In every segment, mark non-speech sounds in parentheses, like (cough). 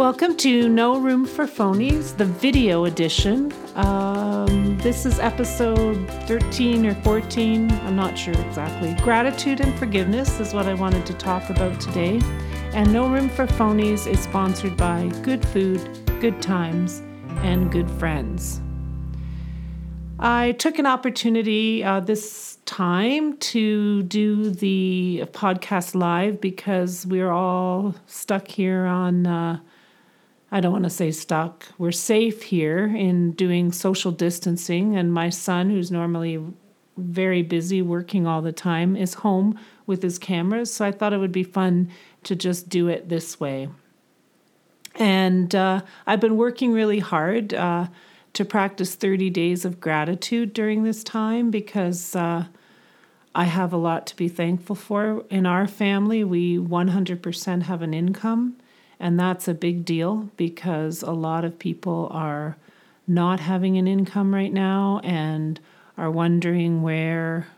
Welcome to No Room for Phonies, the video edition. Um, this is episode 13 or 14, I'm not sure exactly. Gratitude and forgiveness is what I wanted to talk about today. And No Room for Phonies is sponsored by Good Food, Good Times, and Good Friends. I took an opportunity uh, this time to do the podcast live because we're all stuck here on. Uh, I don't want to say stuck. We're safe here in doing social distancing, and my son, who's normally very busy working all the time, is home with his cameras. So I thought it would be fun to just do it this way. And uh, I've been working really hard uh, to practice 30 days of gratitude during this time because uh, I have a lot to be thankful for. In our family, we 100% have an income. And that's a big deal because a lot of people are not having an income right now and are wondering where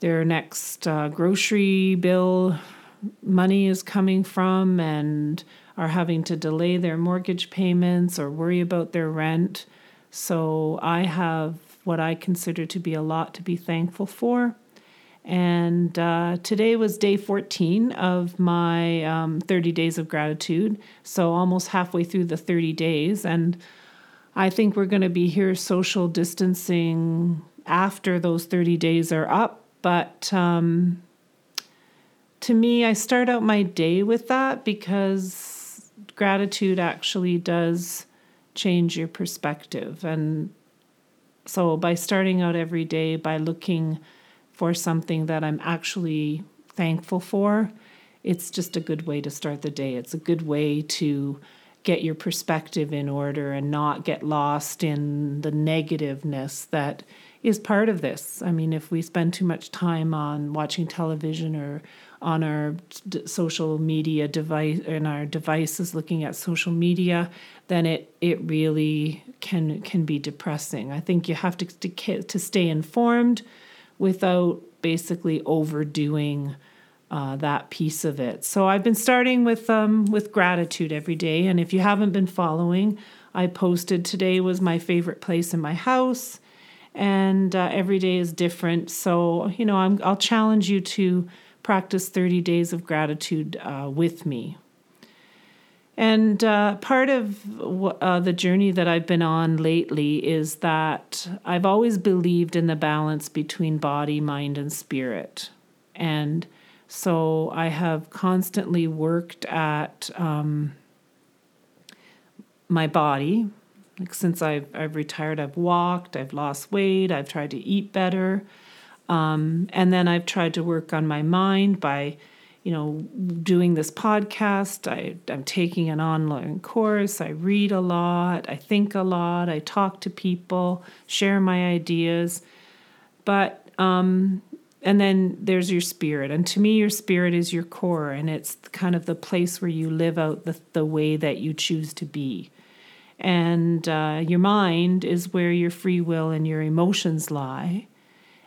their next uh, grocery bill money is coming from and are having to delay their mortgage payments or worry about their rent. So I have what I consider to be a lot to be thankful for. And uh, today was day 14 of my um, 30 days of gratitude. So almost halfway through the 30 days. And I think we're going to be here social distancing after those 30 days are up. But um, to me, I start out my day with that because gratitude actually does change your perspective. And so by starting out every day by looking for something that I'm actually thankful for, it's just a good way to start the day. It's a good way to get your perspective in order and not get lost in the negativeness that is part of this. I mean, if we spend too much time on watching television or on our d- social media device and our devices looking at social media, then it it really can can be depressing. I think you have to to, to stay informed without basically overdoing uh, that piece of it. So I've been starting with um, with gratitude every day, and if you haven't been following, I posted today was my favorite place in my house, and uh, every day is different. So you know I'm, I'll challenge you to practice 30 days of gratitude uh, with me. And uh, part of uh, the journey that I've been on lately is that I've always believed in the balance between body, mind, and spirit. And so I have constantly worked at um, my body. Like since I've, I've retired, I've walked, I've lost weight, I've tried to eat better. Um, and then I've tried to work on my mind by you know, doing this podcast. I, I'm taking an online course. I read a lot. I think a lot. I talk to people, share my ideas. But, um, and then there's your spirit. And to me, your spirit is your core, and it's kind of the place where you live out the, the way that you choose to be. And uh, your mind is where your free will and your emotions lie.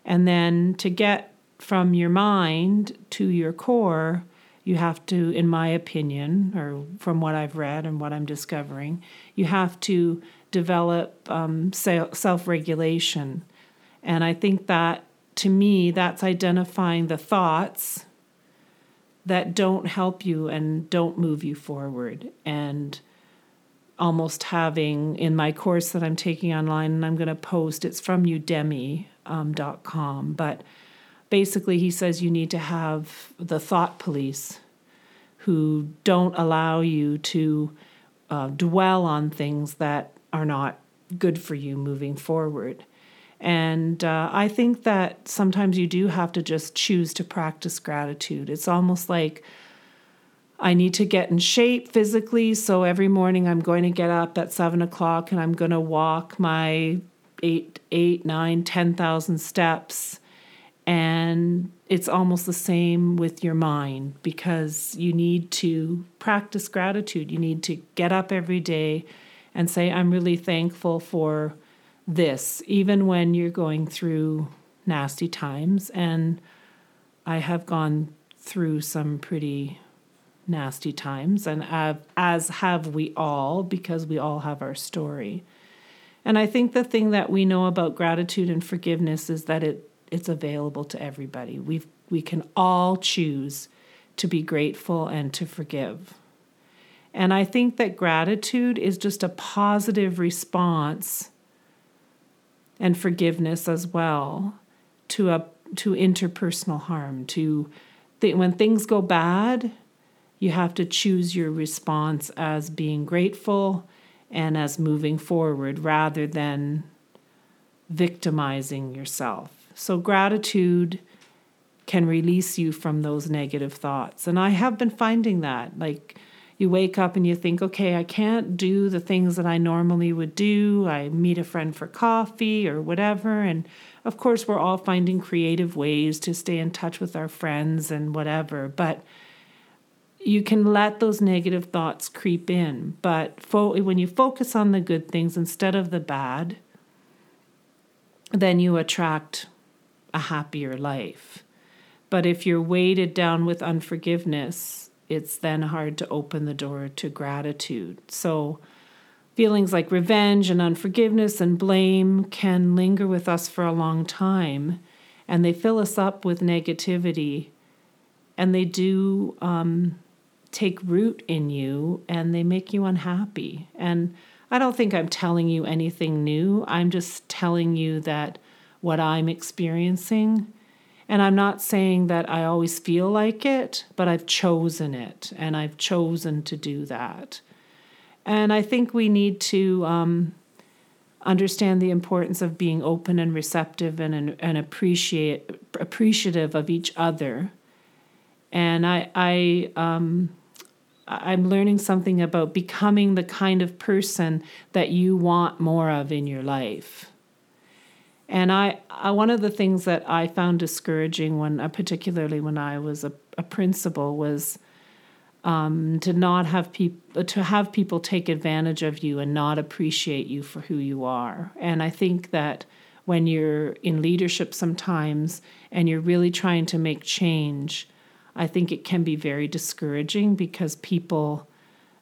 And then to get from your mind to your core, you have to, in my opinion, or from what I've read and what I'm discovering, you have to develop um, self regulation. And I think that to me, that's identifying the thoughts that don't help you and don't move you forward. And almost having in my course that I'm taking online, and I'm going to post, it's from udemy.com, um, but basically he says you need to have the thought police who don't allow you to uh, dwell on things that are not good for you moving forward. And uh, I think that sometimes you do have to just choose to practice gratitude. It's almost like I need to get in shape physically. So every morning I'm going to get up at seven o'clock and I'm going to walk my eight, eight, nine, ten thousand steps and it's almost the same with your mind because you need to practice gratitude. You need to get up every day and say, I'm really thankful for this, even when you're going through nasty times. And I have gone through some pretty nasty times, and as have we all, because we all have our story. And I think the thing that we know about gratitude and forgiveness is that it it's available to everybody. We we can all choose to be grateful and to forgive. And I think that gratitude is just a positive response and forgiveness as well to a to interpersonal harm to th- when things go bad you have to choose your response as being grateful and as moving forward rather than victimizing yourself so gratitude can release you from those negative thoughts and i have been finding that like you wake up and you think, okay, I can't do the things that I normally would do. I meet a friend for coffee or whatever. And of course, we're all finding creative ways to stay in touch with our friends and whatever. But you can let those negative thoughts creep in. But fo- when you focus on the good things instead of the bad, then you attract a happier life. But if you're weighted down with unforgiveness, it's then hard to open the door to gratitude. So, feelings like revenge and unforgiveness and blame can linger with us for a long time, and they fill us up with negativity, and they do um, take root in you and they make you unhappy. And I don't think I'm telling you anything new. I'm just telling you that what I'm experiencing and I'm not saying that I always feel like it, but I've chosen it and I've chosen to do that. And I think we need to um, understand the importance of being open and receptive and, and and appreciate, appreciative of each other. And I, I, um, I'm learning something about becoming the kind of person that you want more of in your life. And I, I, one of the things that I found discouraging when, uh, particularly when I was a, a principal, was um, to not have people to have people take advantage of you and not appreciate you for who you are. And I think that when you're in leadership sometimes and you're really trying to make change, I think it can be very discouraging because people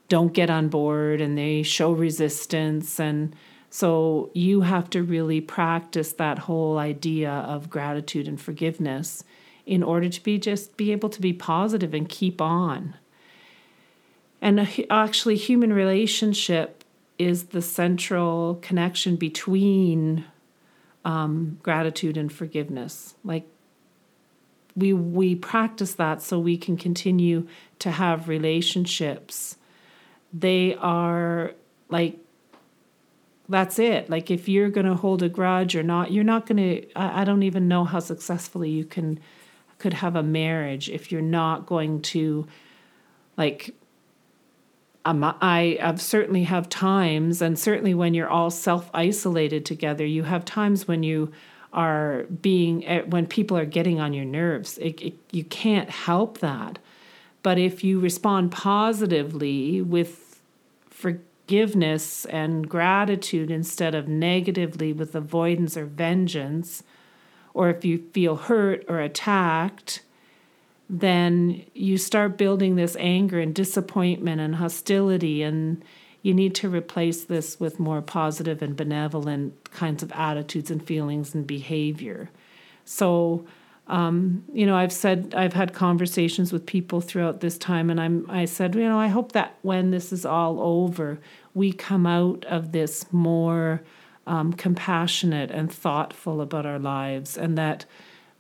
don't get on board and they show resistance and so you have to really practice that whole idea of gratitude and forgiveness in order to be just be able to be positive and keep on. And actually, human relationship is the central connection between um, gratitude and forgiveness. Like we we practice that so we can continue to have relationships. They are like that's it. Like if you're going to hold a grudge or not, you're not going to. I, don't even know how successfully you can could have a marriage if you're not going to, like. Um, I have certainly have times, and certainly when you're all self isolated together, you have times when you are being eh, when people are getting on your nerves. It, it, you can't help that, but if you respond positively with for forgiveness and gratitude instead of negatively with avoidance or vengeance, or if you feel hurt or attacked, then you start building this anger and disappointment and hostility, and you need to replace this with more positive and benevolent kinds of attitudes and feelings and behavior. So, um, you know, I've said I've had conversations with people throughout this time, and I'm I said, you know, I hope that when this is all over, we come out of this more um, compassionate and thoughtful about our lives, and that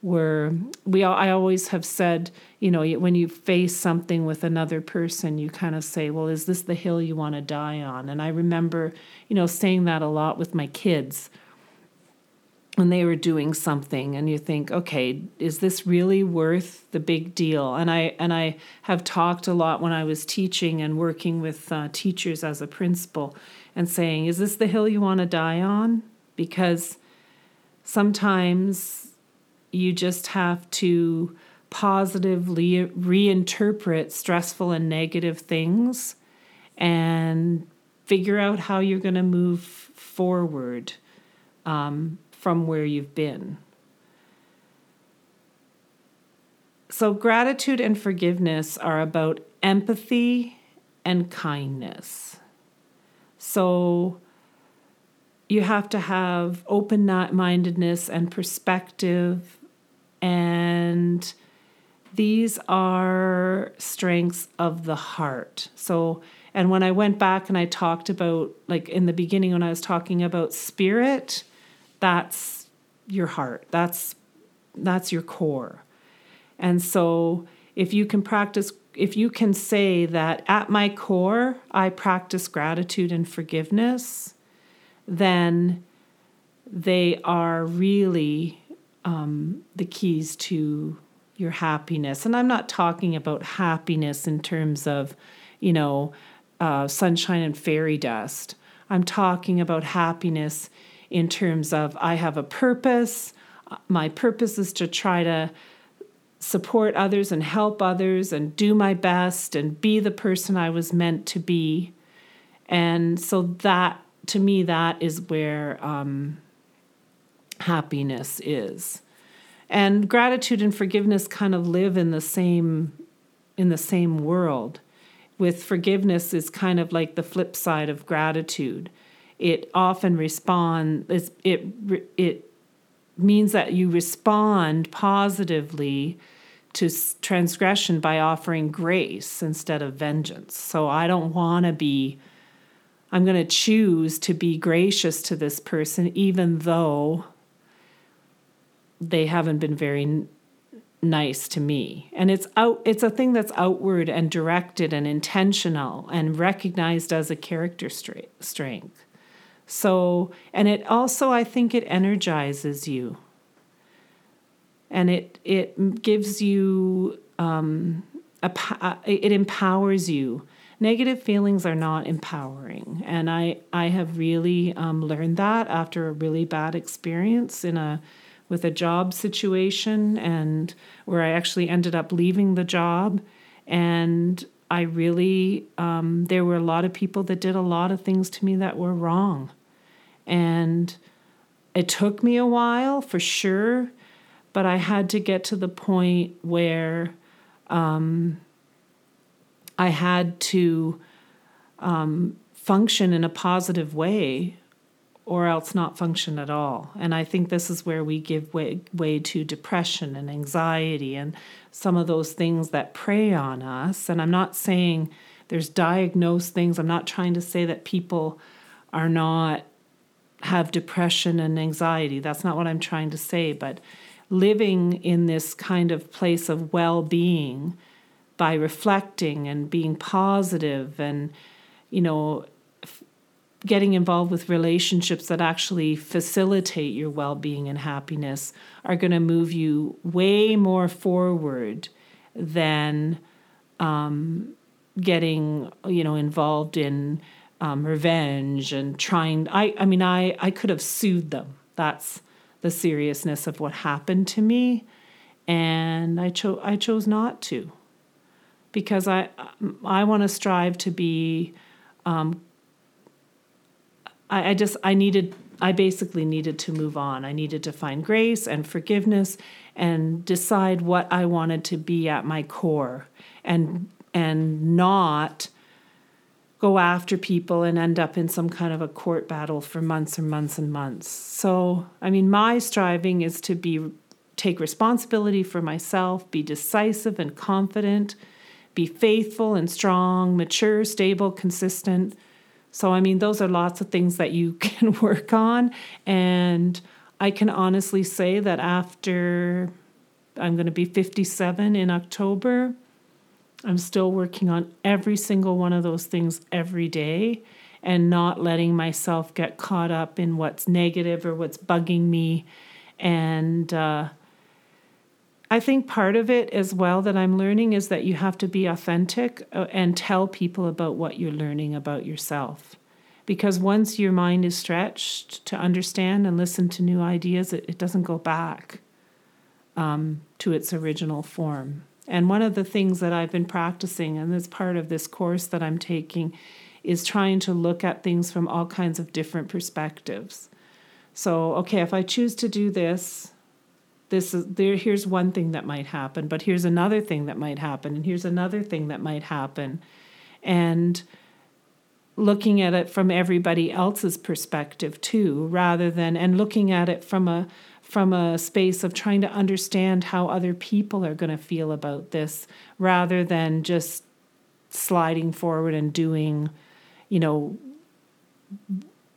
we're we. I always have said, you know, when you face something with another person, you kind of say, well, is this the hill you want to die on? And I remember, you know, saying that a lot with my kids when they were doing something and you think okay is this really worth the big deal? And i and i have talked a lot when i was teaching and working with uh, teachers as a principal and saying is this the hill you want to die on? Because sometimes you just have to positively reinterpret stressful and negative things and figure out how you're going to move forward. Um, from where you've been. So, gratitude and forgiveness are about empathy and kindness. So you have to have open mindedness and perspective, and these are strengths of the heart. So, and when I went back and I talked about, like in the beginning, when I was talking about spirit, that's your heart. That's that's your core. And so if you can practice if you can say that at my core I practice gratitude and forgiveness, then they are really um, the keys to your happiness. And I'm not talking about happiness in terms of, you know, uh, sunshine and fairy dust. I'm talking about happiness in terms of I have a purpose. My purpose is to try to support others and help others and do my best and be the person I was meant to be. And so that, to me, that is where um, happiness is. And gratitude and forgiveness kind of live in the same in the same world. With forgiveness is kind of like the flip side of gratitude. It often responds it it means that you respond positively to transgression by offering grace instead of vengeance. So I don't want to be, I'm going to choose to be gracious to this person, even though they haven't been very nice to me. And it's out, it's a thing that's outward and directed and intentional and recognized as a character strength. So, and it also, I think it energizes you. And it it gives you um, a, uh, it empowers you. Negative feelings are not empowering, and I I have really um, learned that after a really bad experience in a with a job situation and where I actually ended up leaving the job. And I really um, there were a lot of people that did a lot of things to me that were wrong. And it took me a while for sure but I had to get to the point where um, I had to um, function in a positive way or else not function at all. And I think this is where we give way, way to depression and anxiety and some of those things that prey on us. And I'm not saying there's diagnosed things, I'm not trying to say that people are not have depression and anxiety. That's not what I'm trying to say, but living in this kind of place of well being by reflecting and being positive and, you know, getting involved with relationships that actually facilitate your well being and happiness are going to move you way more forward than um, getting, you know, involved in um, revenge and trying. I, I mean, I, I could have sued them. That's the seriousness of what happened to me, and I chose I chose not to, because I I want to strive to be. Um, I, I just I needed I basically needed to move on. I needed to find grace and forgiveness and decide what I wanted to be at my core and and not go after people and end up in some kind of a court battle for months and months and months. So, I mean, my striving is to be take responsibility for myself, be decisive and confident, be faithful and strong, mature, stable, consistent. So, I mean, those are lots of things that you (laughs) can work on and I can honestly say that after I'm going to be 57 in October, I'm still working on every single one of those things every day and not letting myself get caught up in what's negative or what's bugging me. And uh, I think part of it as well that I'm learning is that you have to be authentic uh, and tell people about what you're learning about yourself. Because once your mind is stretched to understand and listen to new ideas, it, it doesn't go back um, to its original form. And one of the things that I've been practicing, and as part of this course that I'm taking, is trying to look at things from all kinds of different perspectives. So, okay, if I choose to do this, this is there here's one thing that might happen but here's another thing that might happen and here's another thing that might happen. And looking at it from everybody else's perspective too rather than and looking at it from a from a space of trying to understand how other people are going to feel about this rather than just sliding forward and doing you know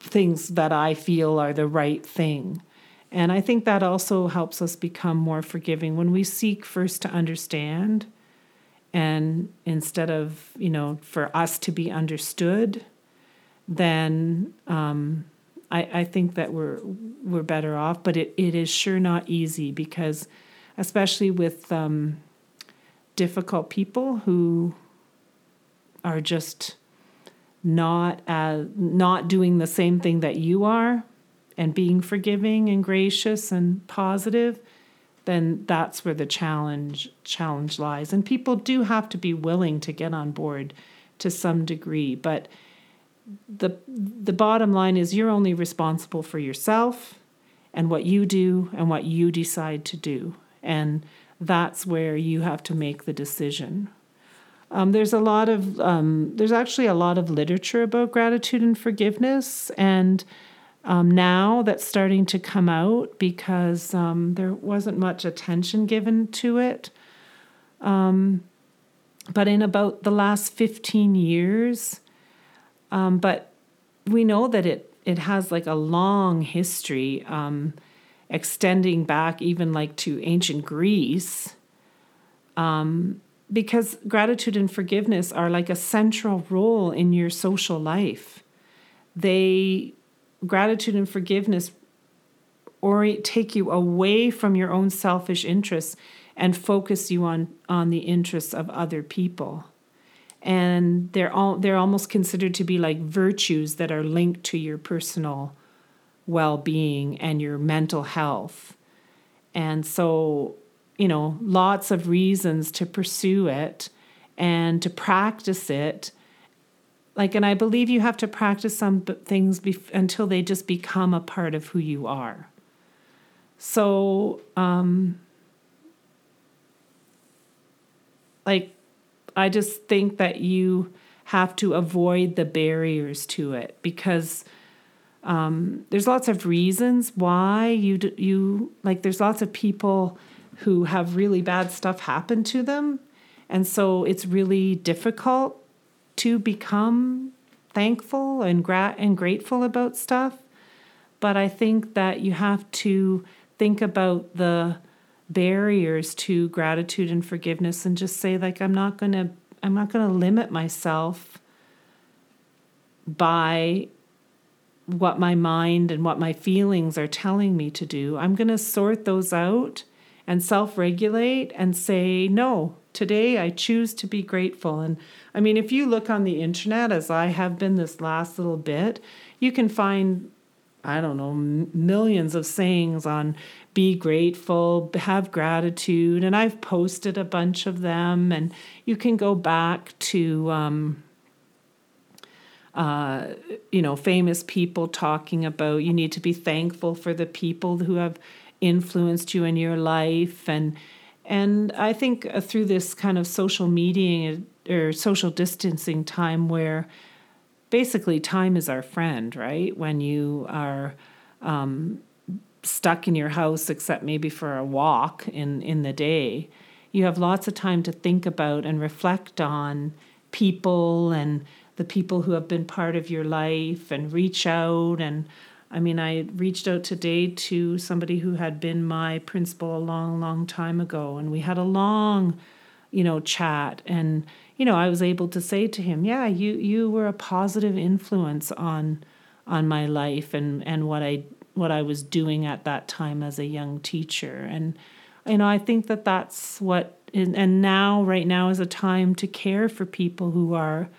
things that I feel are the right thing and I think that also helps us become more forgiving when we seek first to understand and instead of, you know, for us to be understood, then um, I, I think that we're we're better off. But it, it is sure not easy because especially with um, difficult people who are just not uh, not doing the same thing that you are and being forgiving and gracious and positive, then that's where the challenge challenge lies. And people do have to be willing to get on board to some degree, but the the bottom line is you're only responsible for yourself and what you do and what you decide to do. And that's where you have to make the decision. Um, there's a lot of um, there's actually a lot of literature about gratitude and forgiveness, and um, now that's starting to come out because um, there wasn't much attention given to it. Um, but in about the last 15 years, um, but we know that it, it has like a long history um, extending back even like to ancient Greece. Um, because gratitude and forgiveness are like a central role in your social life. They gratitude and forgiveness or take you away from your own selfish interests and focus you on on the interests of other people. And they're all they're almost considered to be like virtues that are linked to your personal well-being and your mental health. And so you know lots of reasons to pursue it and to practice it like and i believe you have to practice some things bef- until they just become a part of who you are. So um like i just think that you have to avoid the barriers to it because um, there's lots of reasons why you d- you like there's lots of people who have really bad stuff happen to them. And so it's really difficult to become thankful and gra- and grateful about stuff. But I think that you have to think about the barriers to gratitude and forgiveness and just say like I'm not going to I'm not going to limit myself by what my mind and what my feelings are telling me to do. I'm going to sort those out and self regulate and say, no, today I choose to be grateful. And I mean, if you look on the internet, as I have been this last little bit, you can find, I don't know, millions of sayings on be grateful, have gratitude. And I've posted a bunch of them. And you can go back to, um, uh, you know, famous people talking about you need to be thankful for the people who have influenced you in your life and and I think uh, through this kind of social media or social distancing time where basically time is our friend, right? When you are um, stuck in your house, except maybe for a walk in, in the day, you have lots of time to think about and reflect on people and the people who have been part of your life and reach out and I mean, I reached out today to somebody who had been my principal a long, long time ago, and we had a long, you know, chat. And you know, I was able to say to him, "Yeah, you you were a positive influence on on my life and and what I what I was doing at that time as a young teacher." And you know, I think that that's what. And now, right now, is a time to care for people who are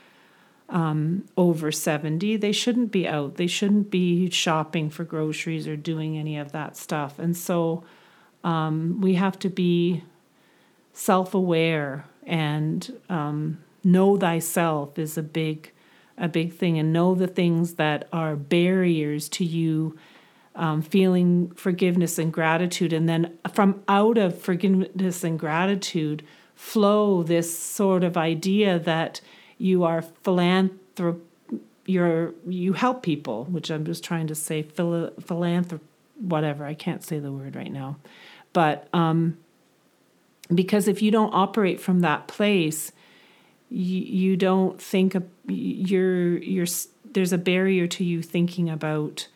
um, over 70, they shouldn't be out. They shouldn't be shopping for groceries or doing any of that stuff. And so um, we have to be self aware and um, know thyself is a big a big thing and know the things that are barriers to you um, feeling forgiveness and gratitude. And then from out of forgiveness and gratitude flow this sort of idea that you are philanthrop you're you help people which i'm just trying to say phil- philanthrop whatever i can't say the word right now. But um because if you don't operate from that place you, you don't think of, you're you're there's a barrier to you thinking about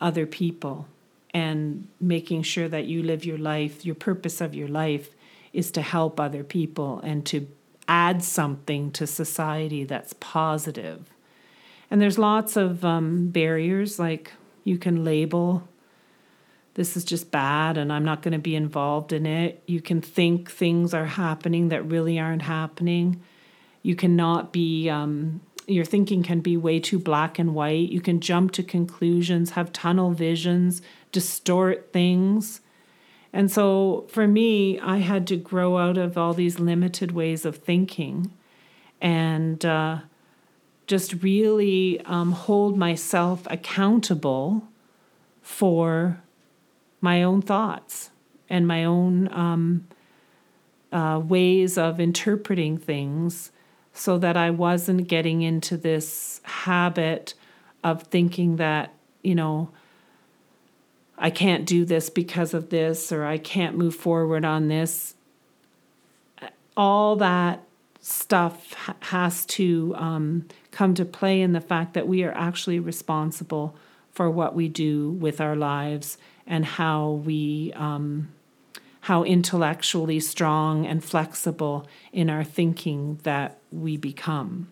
other people and making sure that you live your life your purpose of your life is to help other people and to add something to society that's positive and there's lots of um, barriers like you can label this is just bad and I'm not going to be involved in it. You can think things are happening that really aren't happening. You cannot be, um, your thinking can be way too black and white. You can jump to conclusions, have tunnel visions, distort things. And so for me, I had to grow out of all these limited ways of thinking and uh, just really um, hold myself accountable for my own thoughts and my own um, uh, ways of interpreting things so that I wasn't getting into this habit of thinking that, you know, I can't do this because of this or I can't move forward on this. All that stuff has to um, come to play in the fact that we are actually responsible for what we do with our lives and how we um, how intellectually strong and flexible in our thinking that we become.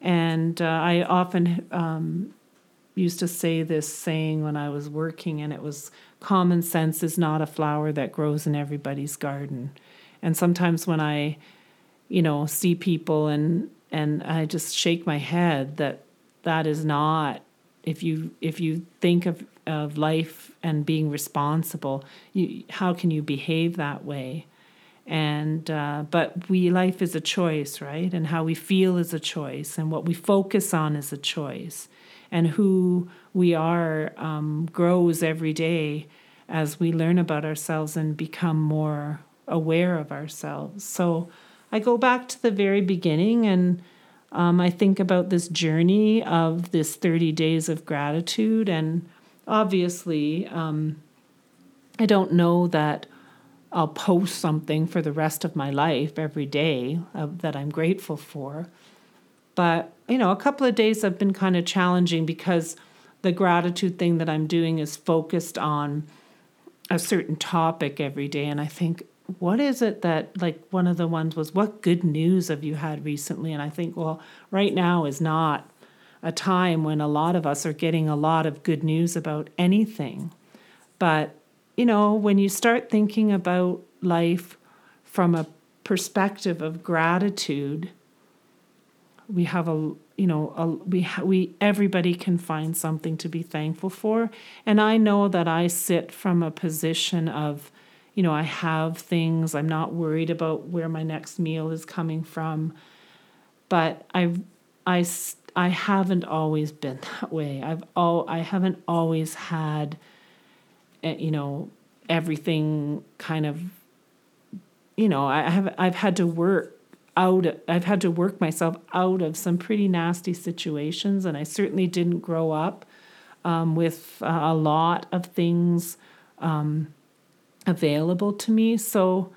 And uh, I often um, used to say this saying when I was working, and it was common sense is not a flower that grows in everybody's garden. And sometimes when I, you know, see people and and I just shake my head that that is not if you if you think of of life and being responsible you how can you behave that way? And uh, but we life is a choice right? And how we feel is a choice and what we focus on is a choice and who we are um, grows every day as we learn about ourselves and become more aware of ourselves so i go back to the very beginning and um, I think about this journey of this 30 days of gratitude, and obviously, um, I don't know that I'll post something for the rest of my life every day that I'm grateful for. But, you know, a couple of days have been kind of challenging because the gratitude thing that I'm doing is focused on a certain topic every day. And I think, what is it that like one of the ones was what good news have you had recently and i think well right now is not a time when a lot of us are getting a lot of good news about anything but you know when you start thinking about life from a perspective of gratitude we have a you know a, we ha- we everybody can find something to be thankful for and i know that i sit from a position of you know, I have things. I'm not worried about where my next meal is coming from. But I, I, I haven't always been (laughs) that way. I've all I haven't always had, eh, you know, everything kind of. You know, I have I've had to work out. I've had to work myself out of some pretty nasty situations, and I certainly didn't grow up um, with a lot of things. Um, available to me. So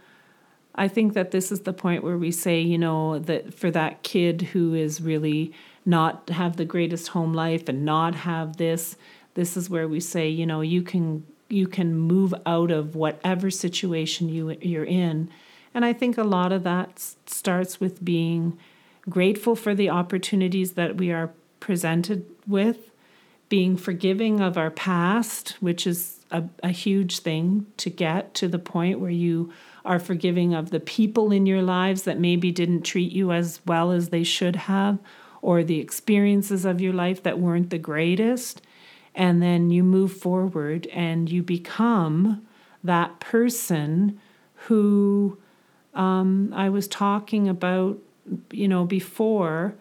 I think that this is the point where we say, you know, that for that kid who is really not have the greatest home life and not have this, this is where we say, you know, you can you can move out of whatever situation you you're in. And I think a lot of that starts with being grateful for the opportunities that we are presented with, being forgiving of our past, which is a, a huge thing to get to the point where you are forgiving of the people in your lives that maybe didn't treat you as well as they should have, or the experiences of your life that weren't the greatest. And then you move forward and you become that person who um, I was talking about, you know, before,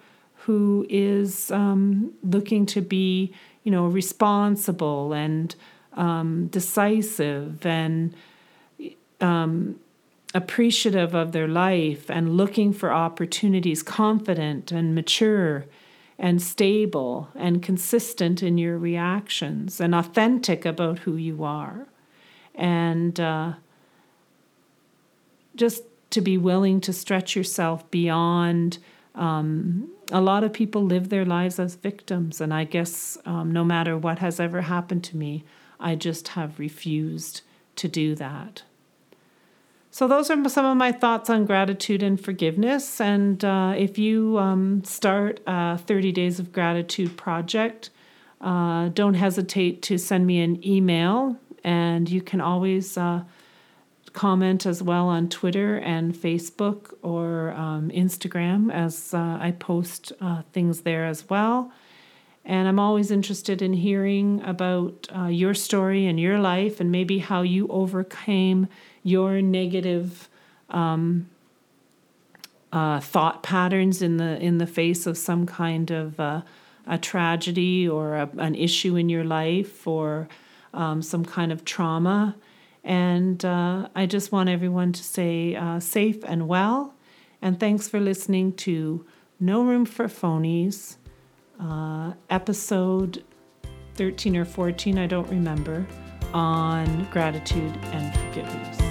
who is um, looking to be, you know, responsible and um, decisive and um, appreciative of their life and looking for opportunities, confident and mature and stable and consistent in your reactions and authentic about who you are. And uh, just to be willing to stretch yourself beyond. Um, a lot of people live their lives as victims, and I guess um, no matter what has ever happened to me, I just have refused to do that. So, those are some of my thoughts on gratitude and forgiveness. And uh, if you um, start a 30 Days of Gratitude project, uh, don't hesitate to send me an email. And you can always uh, comment as well on Twitter and Facebook or um, Instagram as uh, I post uh, things there as well. And I'm always interested in hearing about uh, your story and your life and maybe how you overcame your negative um, uh, thought patterns in the in the face of some kind of uh, a tragedy or a, an issue in your life or um, some kind of trauma. And uh, I just want everyone to stay uh, safe and well. And thanks for listening to No Room for Phonies uh, episode 13 or 14, I don't remember, on gratitude and forgiveness.